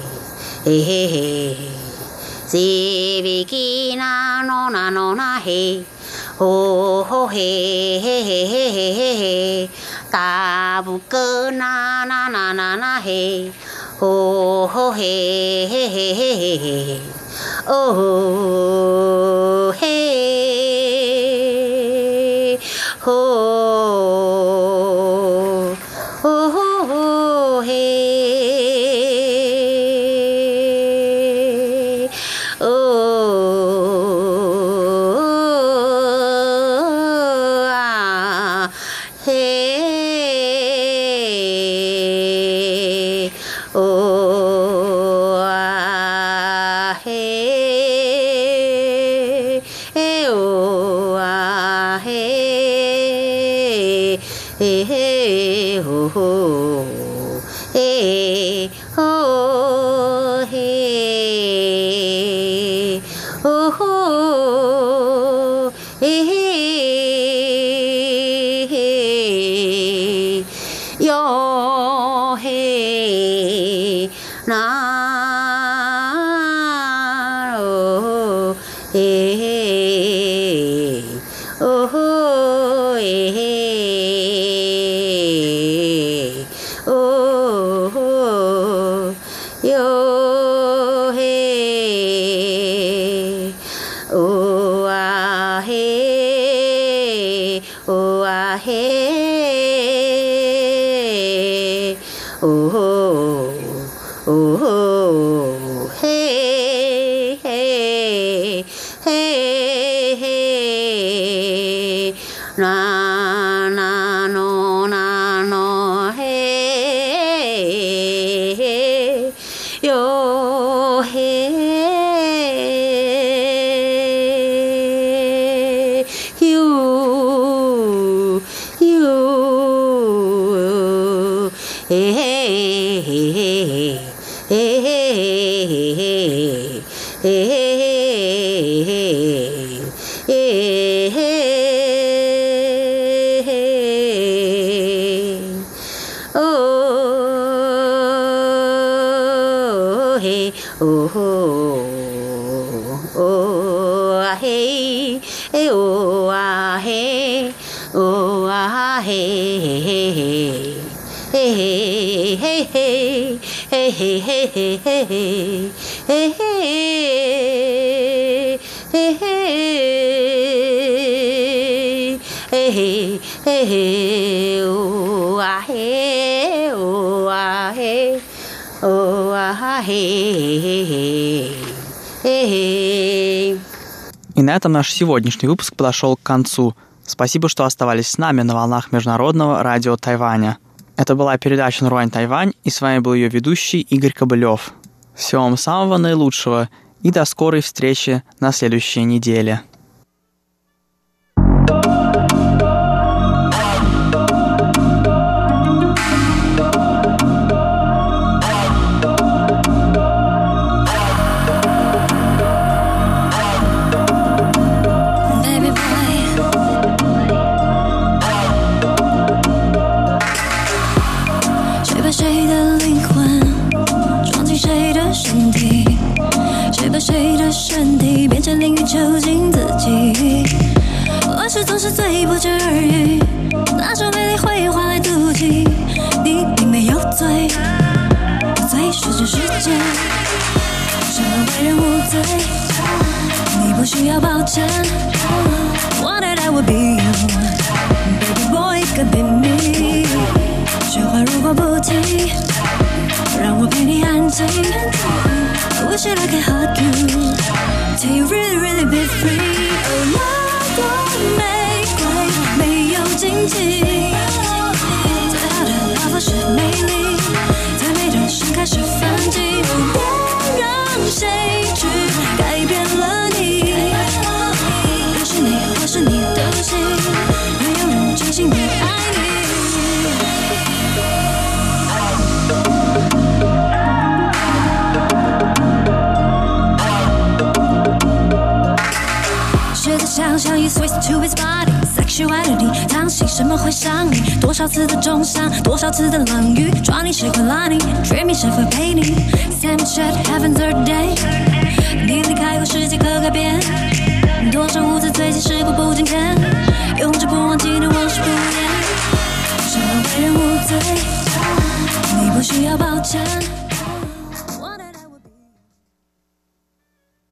嘿嘿嘿嘿，吉比吉啦诺啦诺啦嘿，呵呵嘿嘿嘿嘿嘿嘿。大不哥那那那那那嘿，哦嘿嘿嘿嘿嘿嘿，哦嘿。吼。На этом наш сегодняшний выпуск подошел к концу. Спасибо, что оставались с нами на волнах Международного радио Тайваня. Это была передача «Нуруань Тайвань», и с вами был ее ведущий Игорь Кобылев. Всего вам самого наилучшего и до скорой встречи на следующей неделе.